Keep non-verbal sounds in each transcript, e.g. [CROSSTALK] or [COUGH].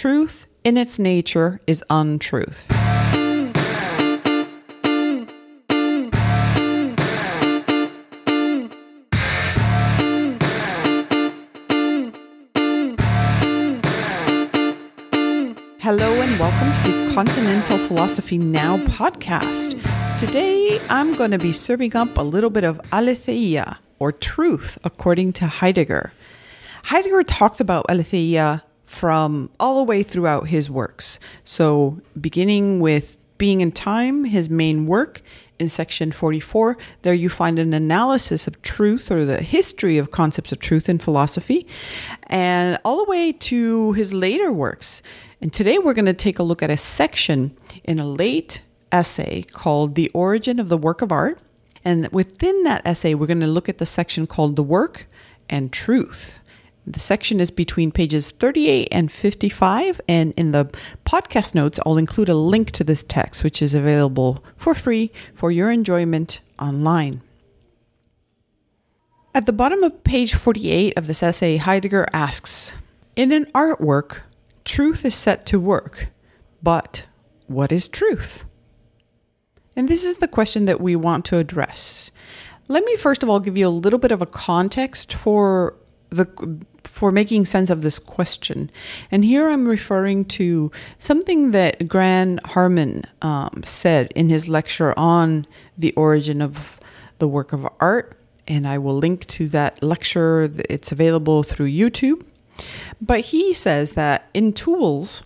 Truth in its nature is untruth. Hello and welcome to the Continental Philosophy Now podcast. Today I'm going to be serving up a little bit of aletheia, or truth, according to Heidegger. Heidegger talked about aletheia from all the way throughout his works. So, beginning with Being and Time, his main work, in section 44, there you find an analysis of truth or the history of concepts of truth in philosophy, and all the way to his later works. And today we're going to take a look at a section in a late essay called The Origin of the Work of Art. And within that essay, we're going to look at the section called The Work and Truth. The section is between pages 38 and 55. And in the podcast notes, I'll include a link to this text, which is available for free for your enjoyment online. At the bottom of page 48 of this essay, Heidegger asks In an artwork, truth is set to work, but what is truth? And this is the question that we want to address. Let me first of all give you a little bit of a context for the for making sense of this question. And here I'm referring to something that Graham Harman um, said in his lecture on the origin of the work of art. And I will link to that lecture. It's available through YouTube. But he says that in tools,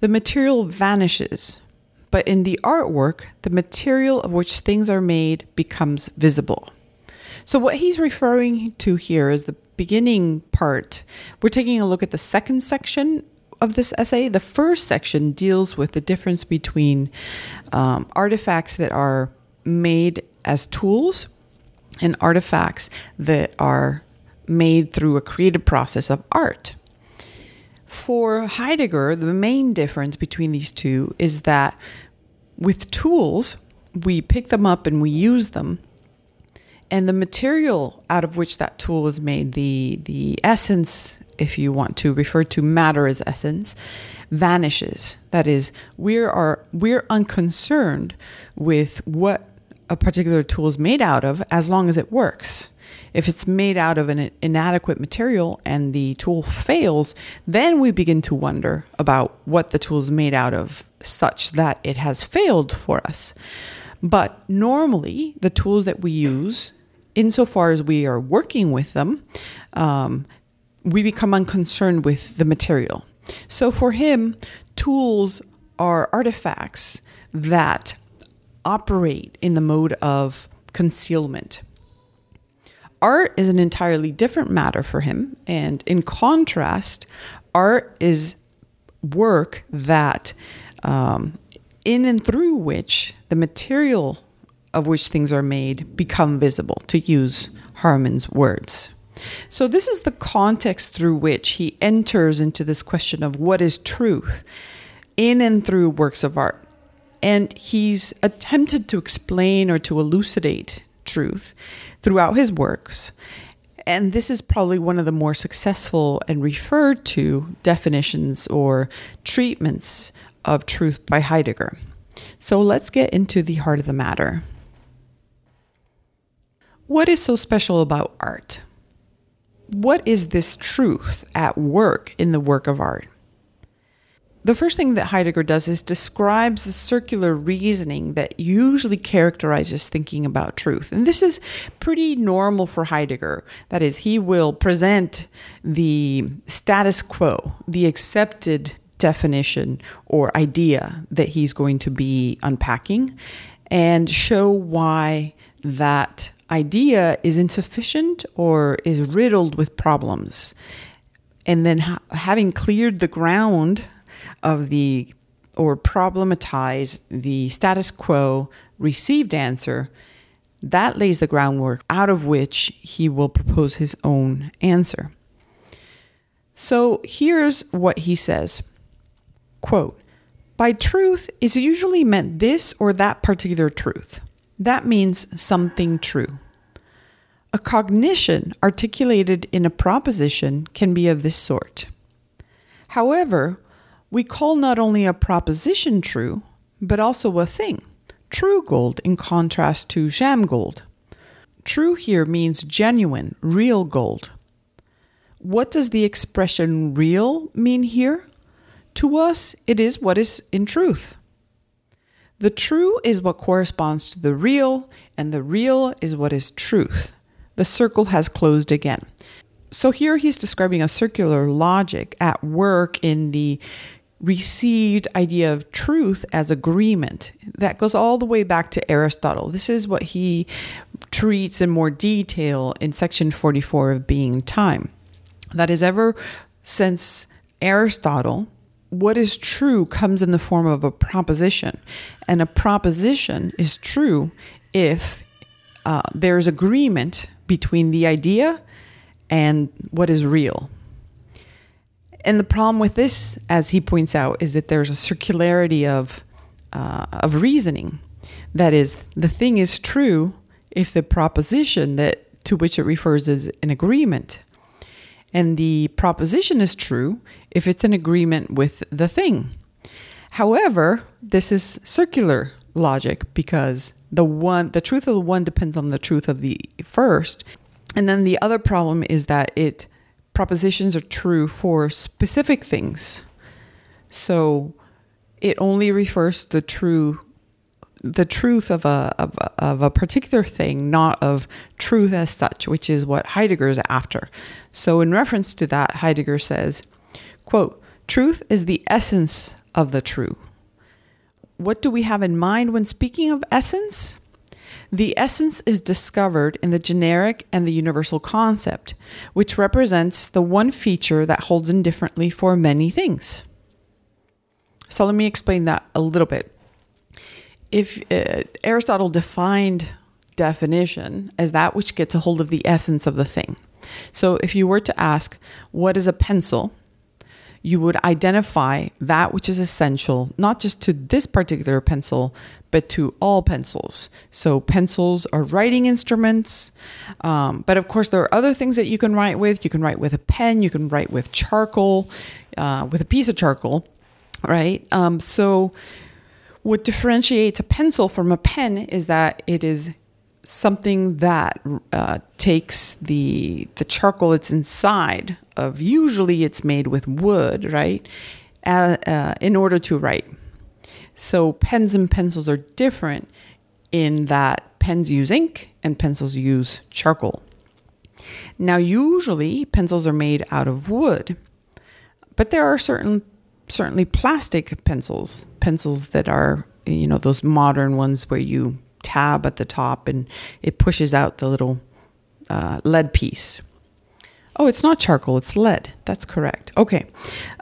the material vanishes. But in the artwork, the material of which things are made becomes visible. So, what he's referring to here is the beginning part, we're taking a look at the second section of this essay. The first section deals with the difference between um, artifacts that are made as tools and artifacts that are made through a creative process of art. For Heidegger, the main difference between these two is that with tools, we pick them up and we use them and the material out of which that tool is made, the the essence, if you want to refer to matter as essence, vanishes. That is, we are we're unconcerned with what a particular tool is made out of as long as it works. If it's made out of an inadequate material and the tool fails, then we begin to wonder about what the tool is made out of, such that it has failed for us. But normally, the tools that we use insofar as we are working with them, um, we become unconcerned with the material. So for him, tools are artifacts that operate in the mode of concealment. Art is an entirely different matter for him, and in contrast, art is work that, um, in and through which the material of which things are made become visible, to use Harman's words. So, this is the context through which he enters into this question of what is truth in and through works of art. And he's attempted to explain or to elucidate truth throughout his works. And this is probably one of the more successful and referred to definitions or treatments of truth by Heidegger. So let's get into the heart of the matter. What is so special about art? What is this truth at work in the work of art? The first thing that Heidegger does is describes the circular reasoning that usually characterizes thinking about truth. And this is pretty normal for Heidegger. That is, he will present the status quo, the accepted definition or idea that he's going to be unpacking, and show why that idea is insufficient or is riddled with problems. And then ha- having cleared the ground of the or problematize the status quo received answer, that lays the groundwork out of which he will propose his own answer. So here's what he says quote, By truth is usually meant this or that particular truth. That means something true. A cognition articulated in a proposition can be of this sort. However, we call not only a proposition true, but also a thing, true gold in contrast to sham gold. True here means genuine, real gold. What does the expression real mean here? To us, it is what is in truth. The true is what corresponds to the real, and the real is what is truth. The circle has closed again. So here he's describing a circular logic at work in the received idea of truth as agreement. That goes all the way back to Aristotle. This is what he treats in more detail in section 44 of Being Time. That is, ever since Aristotle, what is true comes in the form of a proposition. And a proposition is true if uh, there's agreement between the idea and what is real. And the problem with this, as he points out, is that there's a circularity of uh, of reasoning. That is, the thing is true if the proposition that to which it refers is an agreement, and the proposition is true if it's an agreement with the thing. However, this is circular logic because the one the truth of the one depends on the truth of the first. And then the other problem is that it propositions are true for specific things. So it only refers to the true the truth of a, of of a particular thing, not of truth as such, which is what Heidegger is after. So in reference to that, Heidegger says, quote, truth is the essence of the true. What do we have in mind when speaking of essence? The essence is discovered in the generic and the universal concept, which represents the one feature that holds indifferently for many things. So let me explain that a little bit. If uh, Aristotle defined definition as that which gets a hold of the essence of the thing. So if you were to ask, what is a pencil? you would identify that which is essential, not just to this particular pencil, but to all pencils. So, pencils are writing instruments, um, but of course, there are other things that you can write with. You can write with a pen, you can write with charcoal, uh, with a piece of charcoal, right? Um, so, what differentiates a pencil from a pen is that it is something that uh, takes the the charcoal that's inside of usually it's made with wood, right? Uh, uh, in order to write. So pens and pencils are different in that pens use ink and pencils use charcoal. Now, usually pencils are made out of wood, but there are certain certainly plastic pencils, pencils that are you know those modern ones where you tab at the top and it pushes out the little uh, lead piece. Oh, it's not charcoal, it's lead. That's correct. Okay.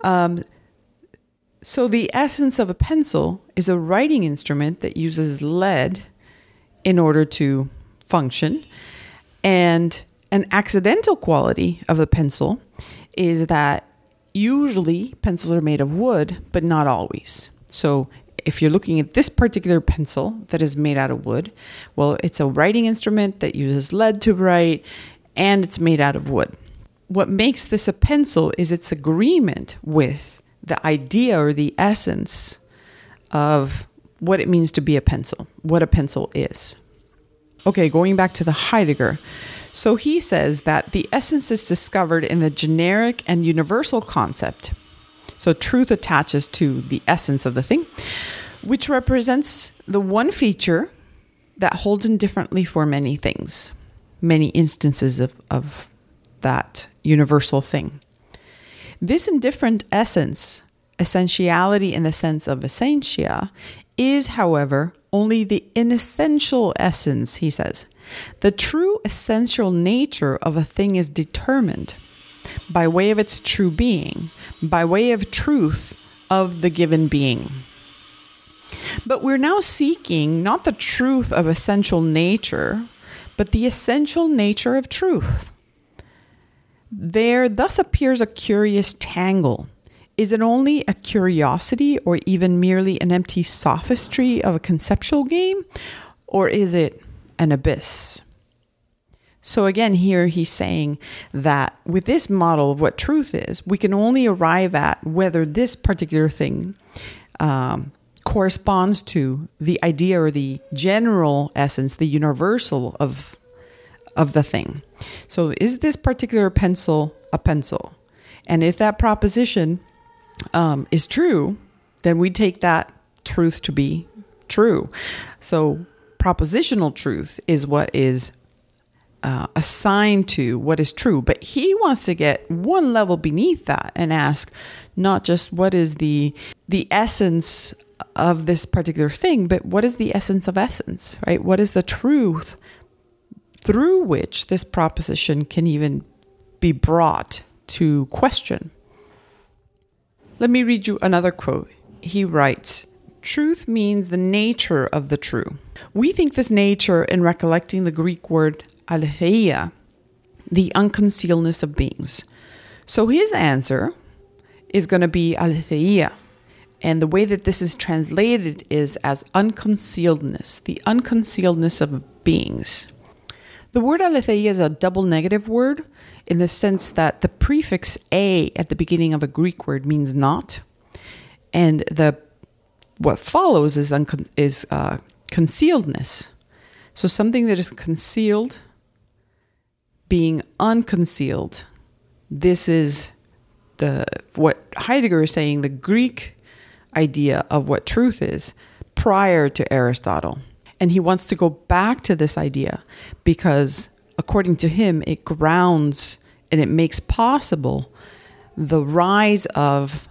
Um, so, the essence of a pencil is a writing instrument that uses lead in order to function. And an accidental quality of the pencil is that usually pencils are made of wood, but not always. So, if you're looking at this particular pencil that is made out of wood, well, it's a writing instrument that uses lead to write and it's made out of wood. What makes this a pencil is its agreement with the idea or the essence of what it means to be a pencil, what a pencil is. Okay, going back to the Heidegger. So he says that the essence is discovered in the generic and universal concept. So truth attaches to the essence of the thing which represents the one feature that holds indifferently for many things, many instances of, of that universal thing. This indifferent essence, essentiality in the sense of essentia, is, however, only the inessential essence, he says. The true essential nature of a thing is determined by way of its true being, by way of truth of the given being. But we're now seeking not the truth of essential nature, but the essential nature of truth. There thus appears a curious tangle. Is it only a curiosity or even merely an empty sophistry of a conceptual game? Or is it an abyss? So, again, here he's saying that with this model of what truth is, we can only arrive at whether this particular thing um, corresponds to the idea or the general essence, the universal of, of the thing. So, is this particular pencil a pencil? And if that proposition um, is true, then we take that truth to be true. So, propositional truth is what is uh, assigned to what is true, but he wants to get one level beneath that and ask not just what is the the essence of this particular thing, but what is the essence of essence, right? What is the truth through which this proposition can even be brought to question? Let me read you another quote. He writes, Truth means the nature of the true. We think this nature in recollecting the Greek word aletheia, the unconcealedness of beings. So his answer is going to be aletheia. And the way that this is translated is as unconcealedness, the unconcealedness of beings. The word aletheia is a double negative word in the sense that the prefix a at the beginning of a Greek word means not, and the what follows is uncon- is uh, concealedness. So something that is concealed being unconcealed. This is the what Heidegger is saying the Greek idea of what truth is prior to Aristotle. And he wants to go back to this idea because according to him it grounds and it makes possible the rise of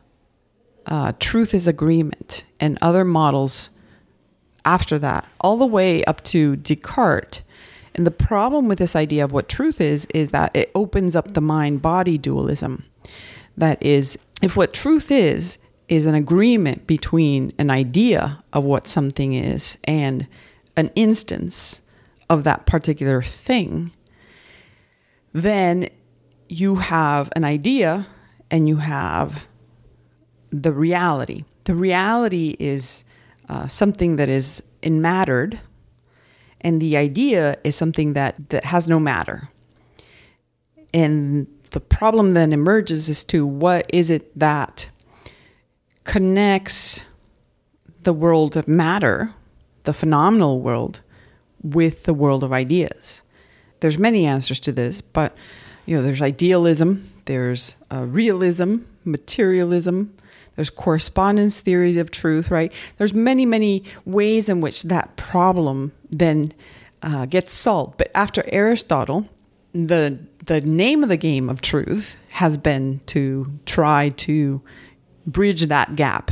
uh, truth is agreement and other models after that, all the way up to Descartes and the problem with this idea of what truth is, is that it opens up the mind body dualism. That is, if what truth is, is an agreement between an idea of what something is and an instance of that particular thing, then you have an idea and you have the reality. The reality is uh, something that is enmattered and the idea is something that, that has no matter. And the problem then emerges as to what is it that connects the world of matter, the phenomenal world, with the world of ideas. There's many answers to this, but you know, there's idealism, there's uh, realism, materialism, there's correspondence theories of truth, right? There's many, many ways in which that problem then uh, gets solved. But after Aristotle, the the name of the game of truth has been to try to bridge that gap.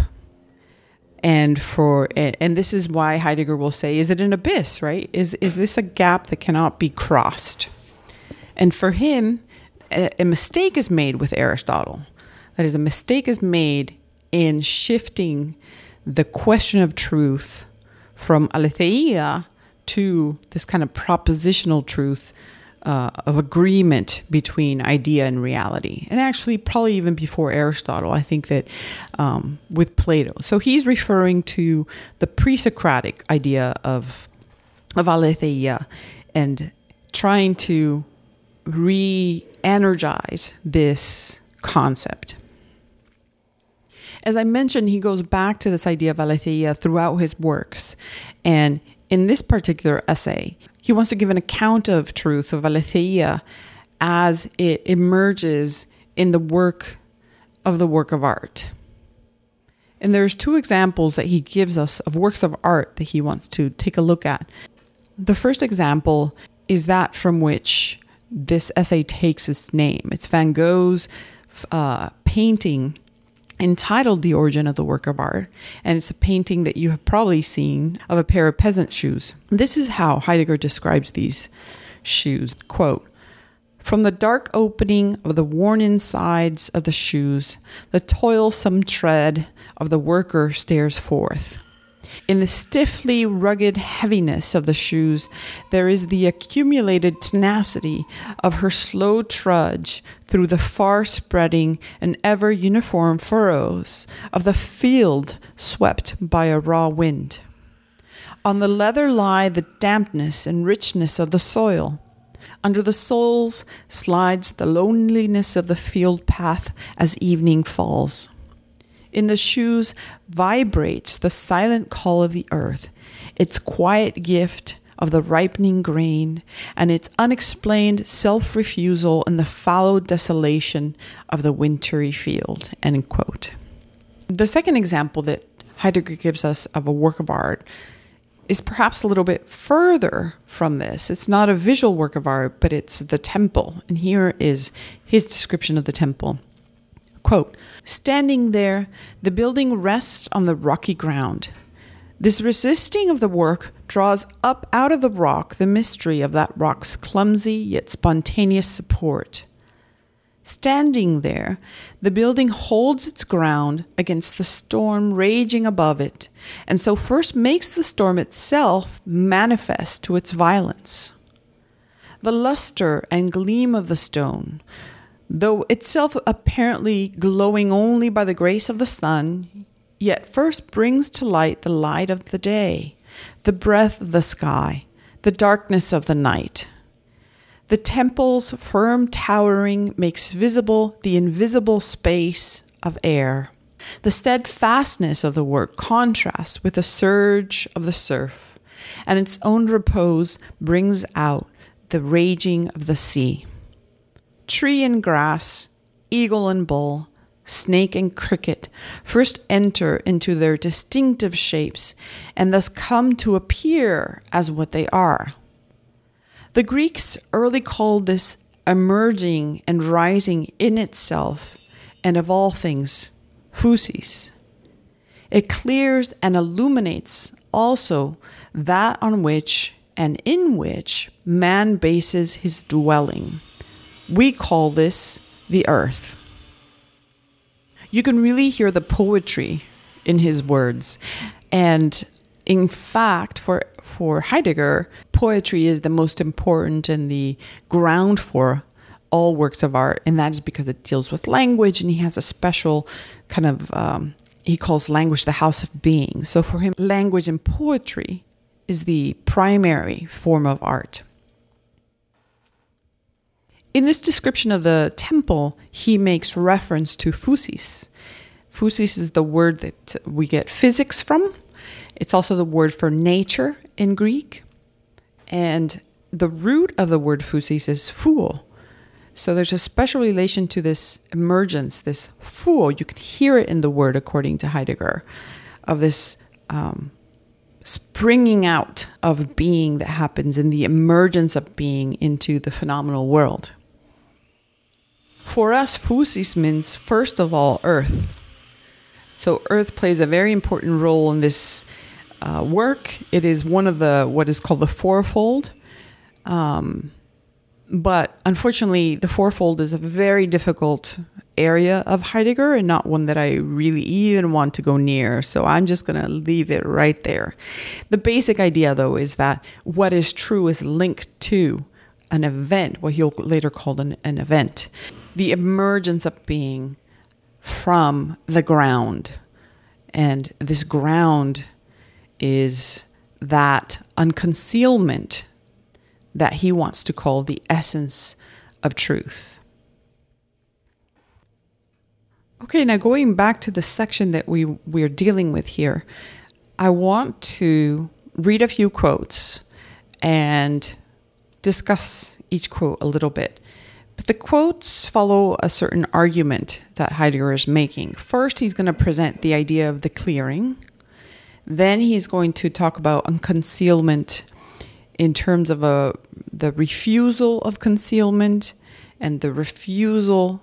And for and this is why Heidegger will say, is it an abyss, right? Is is this a gap that cannot be crossed? And for him, a, a mistake is made with Aristotle. That is, a mistake is made in shifting the question of truth from aletheia to this kind of propositional truth uh, of agreement between idea and reality. And actually, probably even before Aristotle, I think that um, with Plato. So he's referring to the pre Socratic idea of, of aletheia and trying to re energize this concept. As I mentioned, he goes back to this idea of aletheia throughout his works. And in this particular essay, he wants to give an account of truth of aletheia as it emerges in the work of the work of art. And there's two examples that he gives us of works of art that he wants to take a look at. The first example is that from which this essay takes its name. It's Van Gogh's uh, painting entitled The Origin of the Work of Art, and it's a painting that you have probably seen of a pair of peasant shoes. This is how Heidegger describes these shoes. Quote, from the dark opening of the worn insides of the shoes, the toilsome tread of the worker stares forth. In the stiffly rugged heaviness of the shoes, there is the accumulated tenacity of her slow trudge through the far spreading and ever uniform furrows of the field swept by a raw wind. On the leather lie the dampness and richness of the soil. under the soles slides the loneliness of the field path as evening falls. In the shoes vibrates the silent call of the earth, its quiet gift of the ripening grain, and its unexplained self refusal in the fallow desolation of the wintry field. End quote. The second example that Heidegger gives us of a work of art is perhaps a little bit further from this. It's not a visual work of art, but it's the temple. And here is his description of the temple. Quote Standing there, the building rests on the rocky ground. This resisting of the work draws up out of the rock the mystery of that rock's clumsy yet spontaneous support. Standing there, the building holds its ground against the storm raging above it, and so first makes the storm itself manifest to its violence. The luster and gleam of the stone, though itself apparently glowing only by the grace of the sun, yet first brings to light the light of the day, the breath of the sky, the darkness of the night. The temple's firm towering makes visible the invisible space of air. The steadfastness of the work contrasts with the surge of the surf, and its own repose brings out the raging of the sea. Tree and grass, eagle and bull, snake and cricket first enter into their distinctive shapes and thus come to appear as what they are the Greeks early called this emerging and rising in itself and of all things, phusis. It clears and illuminates also that on which and in which man bases his dwelling. We call this the earth. You can really hear the poetry in his words. And in fact, for for Heidegger, poetry is the most important and the ground for all works of art, and that is because it deals with language, and he has a special kind of um, he calls language the house of being. So for him, language and poetry is the primary form of art. In this description of the temple, he makes reference to phusis. Phusis is the word that we get physics from. It's also the word for nature in Greek. And the root of the word phusis is fuo. So there's a special relation to this emergence, this fuo. You can hear it in the word, according to Heidegger, of this um, springing out of being that happens in the emergence of being into the phenomenal world. For us, phusis means, first of all, earth. So earth plays a very important role in this uh, work. It is one of the what is called the fourfold. Um, but unfortunately, the fourfold is a very difficult area of Heidegger and not one that I really even want to go near. So I'm just going to leave it right there. The basic idea, though, is that what is true is linked to an event, what he'll later call an, an event, the emergence of being from the ground. And this ground is that unconcealment that he wants to call the essence of truth. Okay, now going back to the section that we, we're dealing with here, I want to read a few quotes and discuss each quote a little bit. But the quotes follow a certain argument that Heidegger is making. First, he's going to present the idea of the clearing, then he's going to talk about concealment in terms of a, the refusal of concealment and the refusal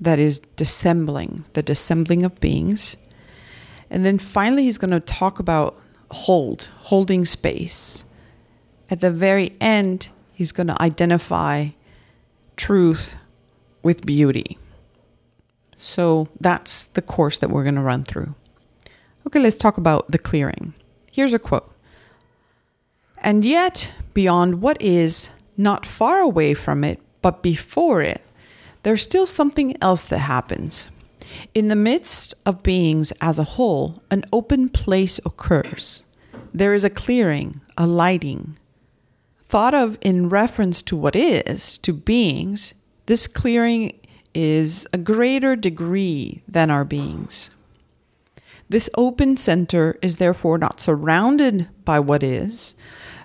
that is dissembling, the dissembling of beings. And then finally, he's going to talk about hold, holding space. At the very end, he's going to identify truth with beauty. So that's the course that we're going to run through. Okay, let's talk about the clearing. Here's a quote And yet, beyond what is, not far away from it, but before it, there's still something else that happens. In the midst of beings as a whole, an open place occurs. There is a clearing, a lighting, Thought of in reference to what is, to beings, this clearing is a greater degree than our beings. This open center is therefore not surrounded by what is,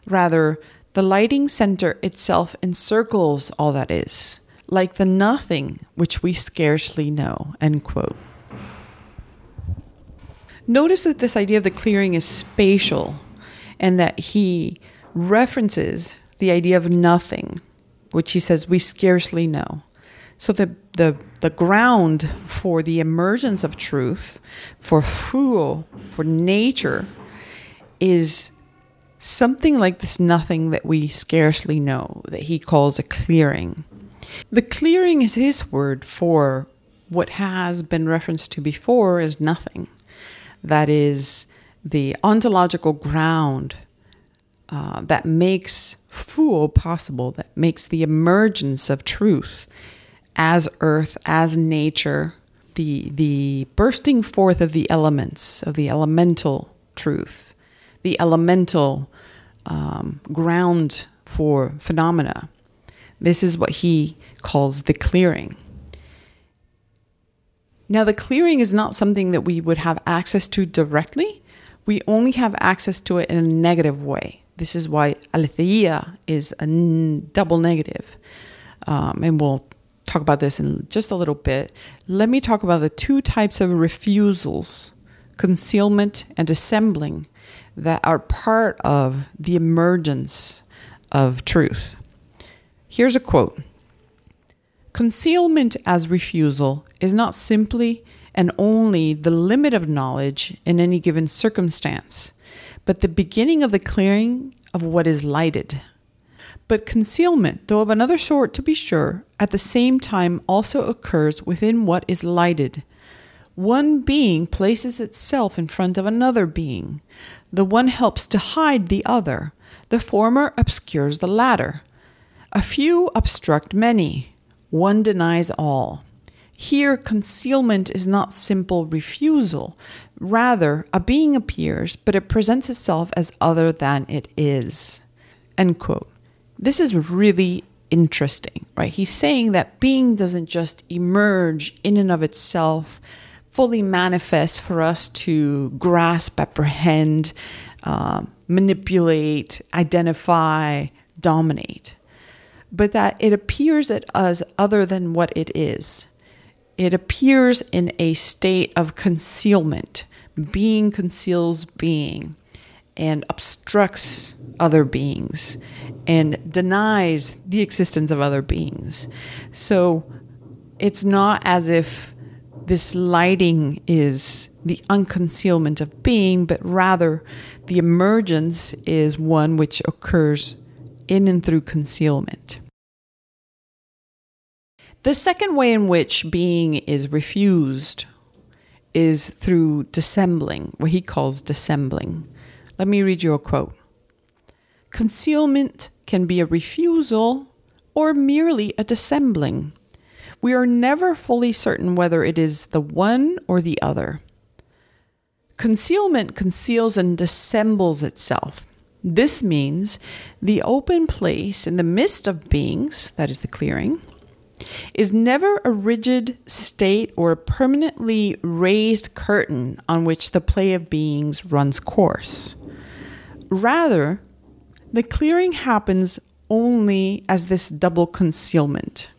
rather, the lighting center itself encircles all that is, like the nothing which we scarcely know. End quote. Notice that this idea of the clearing is spatial and that he references the idea of nothing, which he says we scarcely know. So the the the ground for the emergence of truth, for fuo, for nature, is something like this nothing that we scarcely know, that he calls a clearing. The clearing is his word for what has been referenced to before as nothing. That is the ontological ground uh, that makes fuo possible, that makes the emergence of truth as earth, as nature, the, the bursting forth of the elements, of the elemental truth, the elemental um, ground for phenomena. This is what he calls the clearing. Now, the clearing is not something that we would have access to directly. We only have access to it in a negative way. This is why aletheia is a n- double negative. Um, and we'll talk about this in just a little bit. Let me talk about the two types of refusals concealment and dissembling that are part of the emergence of truth. Here's a quote Concealment as refusal is not simply and only the limit of knowledge in any given circumstance, but the beginning of the clearing of what is lighted. But concealment, though of another sort to be sure, at the same time also occurs within what is lighted. One being places itself in front of another being. The one helps to hide the other, the former obscures the latter. A few obstruct many, one denies all. Here, concealment is not simple refusal. Rather, a being appears, but it presents itself as other than it is. End quote. This is really interesting, right? He's saying that being doesn't just emerge in and of itself, fully manifest for us to grasp, apprehend, uh, manipulate, identify, dominate, but that it appears at us other than what it is. It appears in a state of concealment. Being conceals being and obstructs other beings and denies the existence of other beings. So it's not as if this lighting is the unconcealment of being, but rather the emergence is one which occurs in and through concealment. The second way in which being is refused is through dissembling, what he calls dissembling. Let me read you a quote Concealment can be a refusal or merely a dissembling. We are never fully certain whether it is the one or the other. Concealment conceals and dissembles itself. This means the open place in the midst of beings, that is the clearing, is never a rigid state or a permanently raised curtain on which the play of beings runs course. Rather, the clearing happens only as this double concealment.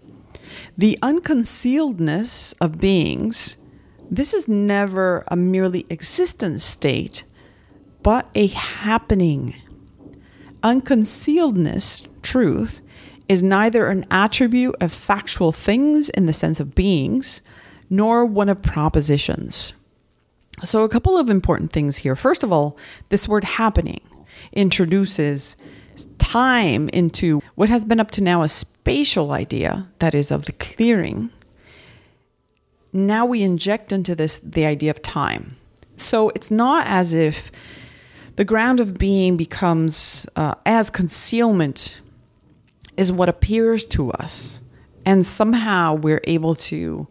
The unconcealedness of beings, this is never a merely existent state, but a happening. Unconcealedness, truth, is neither an attribute of factual things in the sense of beings, nor one of propositions. So, a couple of important things here. First of all, this word happening introduces time into what has been up to now a spatial idea, that is, of the clearing. Now we inject into this the idea of time. So it's not as if the ground of being becomes uh, as concealment is what appears to us, and somehow we're able to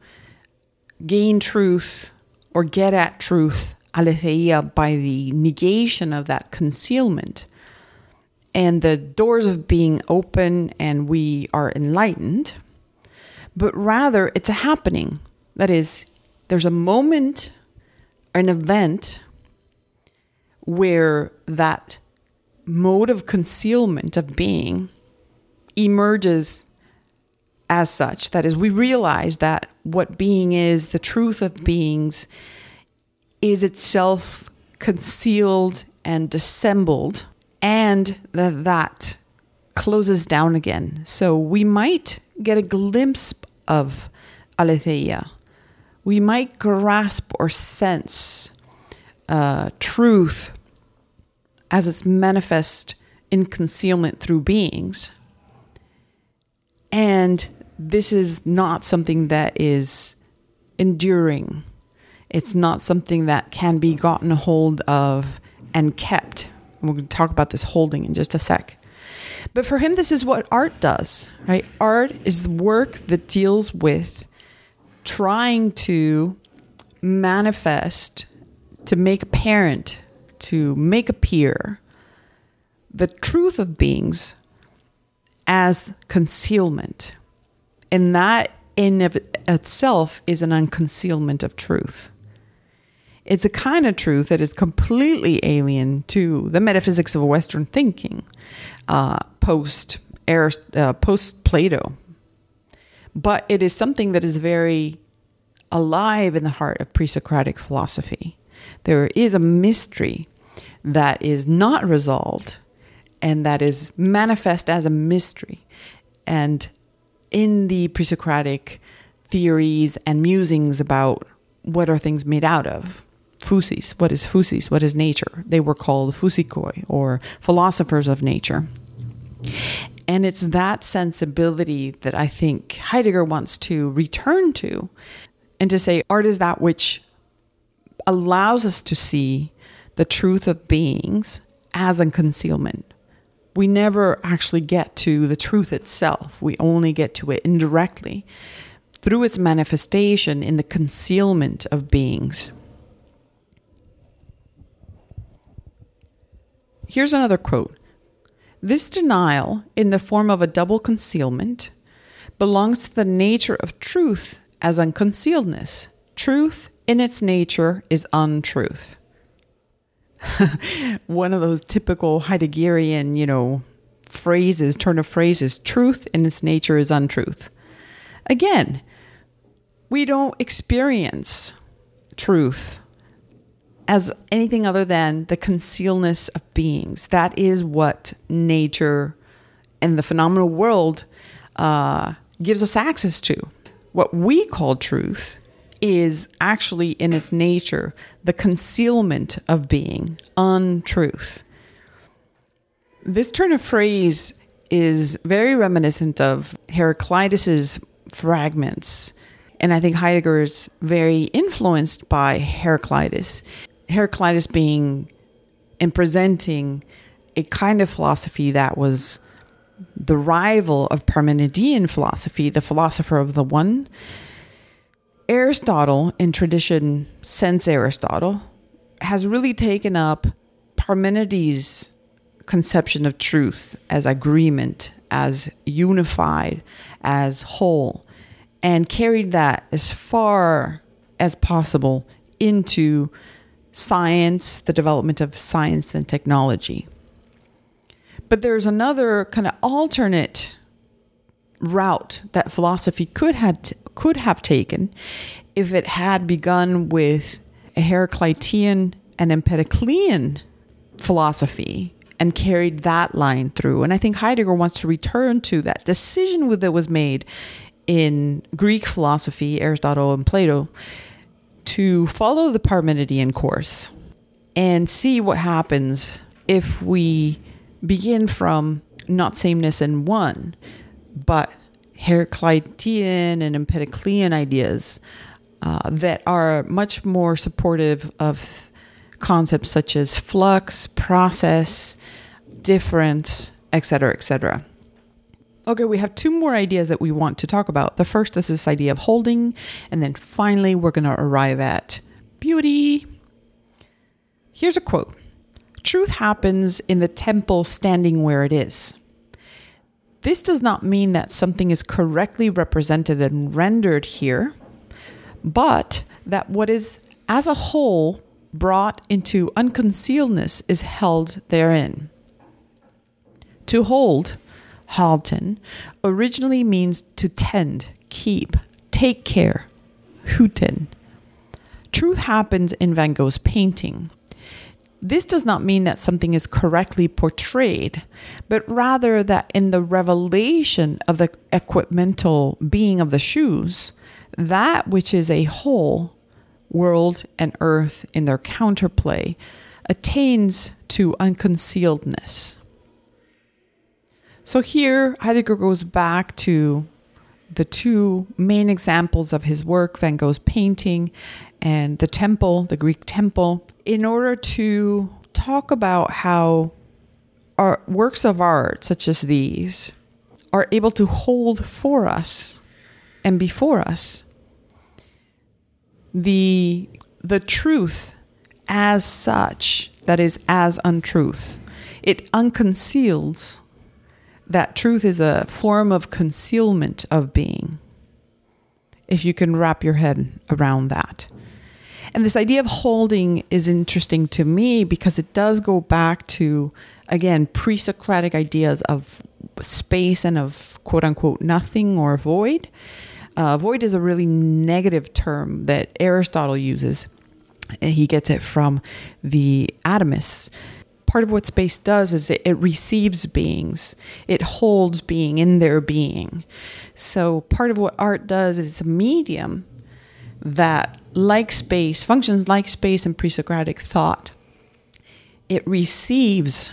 gain truth or get at truth aletheia by the negation of that concealment. And the doors of being open and we are enlightened, but rather it's a happening. That is, there's a moment, an event where that mode of concealment of being emerges as such. That is, we realize that what being is, the truth of beings, is itself concealed and dissembled, and that that closes down again. So we might get a glimpse of aletheia. We might grasp or sense uh, truth as it's manifest in concealment through beings. And this is not something that is enduring. It's not something that can be gotten hold of and kept. we're going to talk about this holding in just a sec. But for him, this is what art does, right? Art is the work that deals with trying to manifest, to make apparent, to make appear the truth of beings as concealment. And that in of itself is an unconcealment of truth. It's a kind of truth that is completely alien to the metaphysics of Western thinking, uh, post uh, post Plato. But it is something that is very alive in the heart of pre-Socratic philosophy. There is a mystery that is not resolved and that is manifest as a mystery. And in the pre Socratic theories and musings about what are things made out of, physis, what is physis, what is nature? They were called physikoi or philosophers of nature. And it's that sensibility that I think Heidegger wants to return to and to say art is that which allows us to see the truth of beings as a concealment we never actually get to the truth itself. We only get to it indirectly through its manifestation in the concealment of beings. Here's another quote This denial, in the form of a double concealment, belongs to the nature of truth as unconcealedness. Truth in its nature is untruth. [LAUGHS] one of those typical Heideggerian, you know, phrases, turn of phrases. Truth in its nature is untruth. Again, we don't experience truth as anything other than the concealness of beings. That is what nature and the phenomenal world uh, gives us access to. What we call truth is actually in its nature the concealment of being, untruth. This turn of phrase is very reminiscent of Heraclitus's fragments. And I think Heidegger is very influenced by Heraclitus. Heraclitus being and presenting a kind of philosophy that was the rival of Parmenidean philosophy, the philosopher of the one, Aristotle, in tradition since Aristotle, has really taken up Parmenides' conception of truth as agreement, as unified, as whole, and carried that as far as possible into science, the development of science and technology. But there's another kind of alternate route that philosophy could have could have taken if it had begun with a Heraclitean and Empedoclean philosophy and carried that line through. And I think Heidegger wants to return to that decision that was made in Greek philosophy, Aristotle and Plato, to follow the Parmenidean course and see what happens if we begin from not sameness in one, but Heraclitean and Empedoclean ideas uh, that are much more supportive of concepts such as flux, process, difference, etc., etc. Okay, we have two more ideas that we want to talk about. The first is this idea of holding, and then finally, we're going to arrive at beauty. Here's a quote truth happens in the temple standing where it is. This does not mean that something is correctly represented and rendered here, but that what is as a whole brought into unconcealedness is held therein. To hold, halten, originally means to tend, keep, take care, huten. Truth happens in Van Gogh's painting. This does not mean that something is correctly portrayed, but rather that in the revelation of the equipmental being of the shoes, that which is a whole, world and earth in their counterplay, attains to unconcealedness. So here, Heidegger goes back to the two main examples of his work Van Gogh's painting and the temple, the Greek temple, in order to talk about how our works of art, such as these, are able to hold for us and before us the the truth as such that is as untruth it unconceals that truth is a form of concealment of being if you can wrap your head around that and this idea of holding is interesting to me because it does go back to again pre-socratic ideas of space and of quote unquote nothing or void uh, void is a really negative term that Aristotle uses. And he gets it from the atomists. Part of what space does is it, it receives beings, it holds being in their being. So, part of what art does is it's a medium that, like space, functions like space in pre Socratic thought. It receives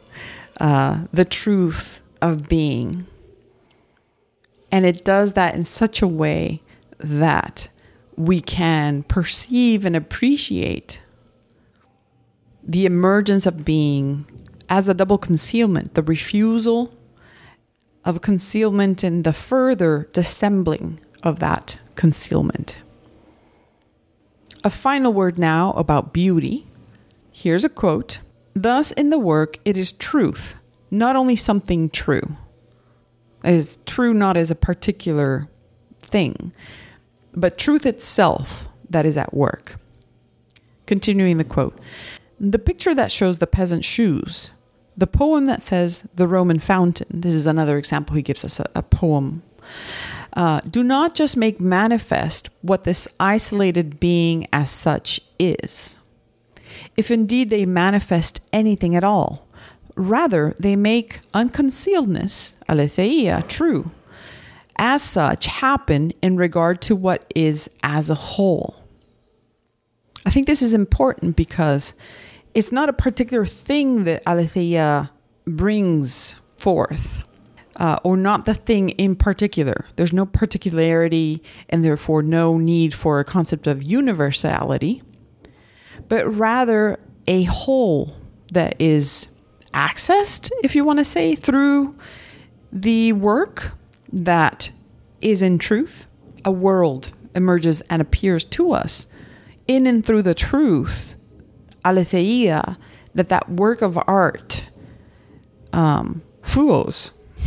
[LAUGHS] uh, the truth of being and it does that in such a way that we can perceive and appreciate the emergence of being as a double concealment, the refusal of concealment and the further dissembling of that concealment. A final word now about beauty. Here's a quote Thus, in the work, it is truth, not only something true is true not as a particular thing, but truth itself that is at work. Continuing the quote The picture that shows the peasant shoes, the poem that says the Roman fountain, this is another example he gives us a, a poem. Uh, do not just make manifest what this isolated being as such is. If indeed they manifest anything at all, Rather, they make unconcealedness, aletheia, true. As such, happen in regard to what is as a whole. I think this is important because it's not a particular thing that aletheia brings forth. Uh, or not the thing in particular. There's no particularity and therefore no need for a concept of universality, but rather a whole that is accessed, if you want to say, through the work that is in truth. A world emerges and appears to us in and through the truth, aletheia, that that work of art, um,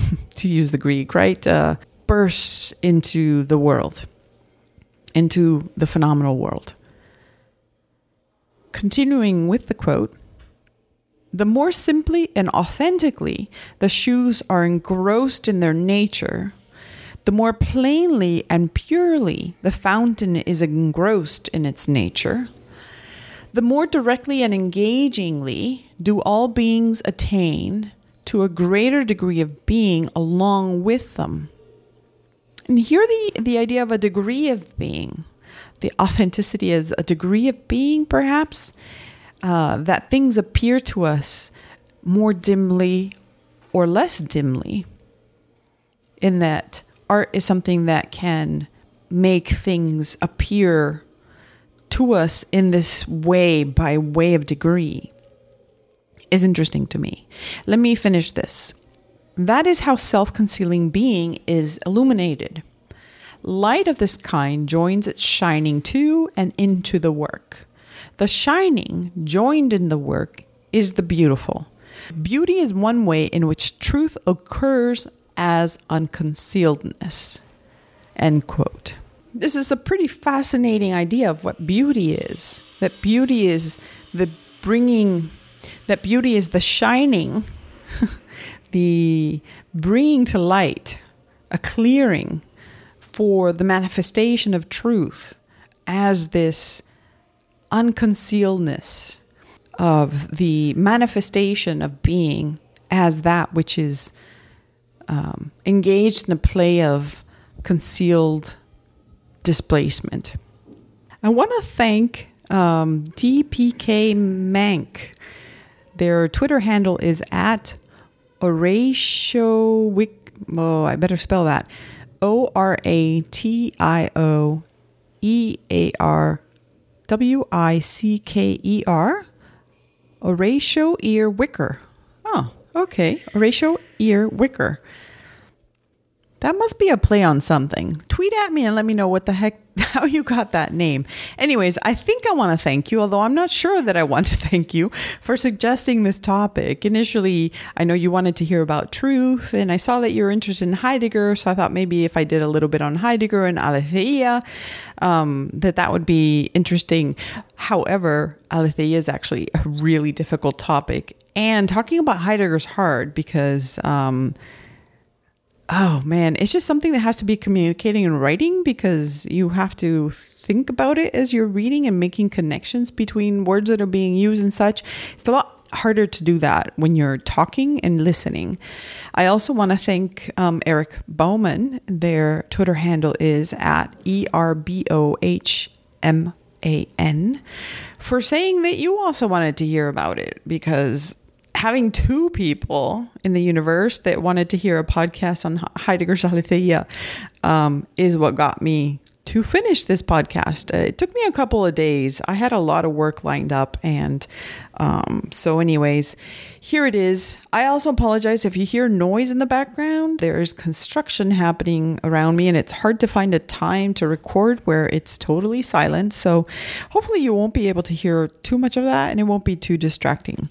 [LAUGHS] to use the Greek, right, uh, bursts into the world, into the phenomenal world. Continuing with the quote, the more simply and authentically the shoes are engrossed in their nature, the more plainly and purely the fountain is engrossed in its nature, the more directly and engagingly do all beings attain to a greater degree of being along with them. And here the, the idea of a degree of being, the authenticity as a degree of being, perhaps, uh, that things appear to us more dimly or less dimly, in that art is something that can make things appear to us in this way by way of degree is interesting to me. Let me finish this. That is how self concealing being is illuminated. Light of this kind joins its shining to and into the work. The shining joined in the work is the beautiful. Beauty is one way in which truth occurs as unconcealedness. End quote. This is a pretty fascinating idea of what beauty is. That beauty is the bringing, that beauty is the shining, [LAUGHS] the bringing to light, a clearing for the manifestation of truth as this unconcealedness of the manifestation of being as that which is um, engaged in a play of concealed displacement. I want to thank um, DPK Mank. Their Twitter handle is at Oratio Wick. Oh, I better spell that. O R A T I O E A R W I C K E R. Horatio Earwicker. Okay. Horatio Earwicker. That must be a play on something. Tweet at me and let me know what the heck, [LAUGHS] how you got that name. Anyways, I think I want to thank you, although I'm not sure that I want to [LAUGHS] thank you for suggesting this topic. Initially, I know you wanted to hear about truth, and I saw that you're interested in Heidegger, so I thought maybe if I did a little bit on Heidegger and Aletheia, um, that that would be interesting. However, Aletheia is actually a really difficult topic, and talking about Heidegger's hard because. Um, oh man, it's just something that has to be communicating and writing because you have to think about it as you're reading and making connections between words that are being used and such. It's a lot harder to do that when you're talking and listening. I also want to thank um, Eric Bohman. Their Twitter handle is at E R B O H M A N for saying that you also wanted to hear about it because having two people in the universe that wanted to hear a podcast on Heidegger's Aletheia um, is what got me to finish this podcast. Uh, it took me a couple of days. I had a lot of work lined up. And um, so, anyways, here it is. I also apologize if you hear noise in the background. There's construction happening around me, and it's hard to find a time to record where it's totally silent. So, hopefully, you won't be able to hear too much of that and it won't be too distracting.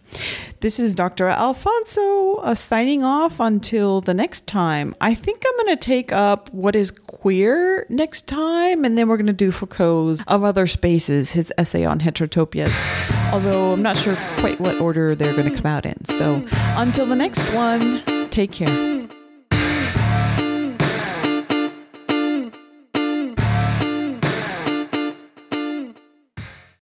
This is Dr. Alfonso uh, signing off until the next time. I think I'm going to take up what is queer next time, and then we're going to do Foucault's Of Other Spaces, his essay on heterotopias. Although I'm not sure quite what order they're going to mm. come out in. So until the next one, take care.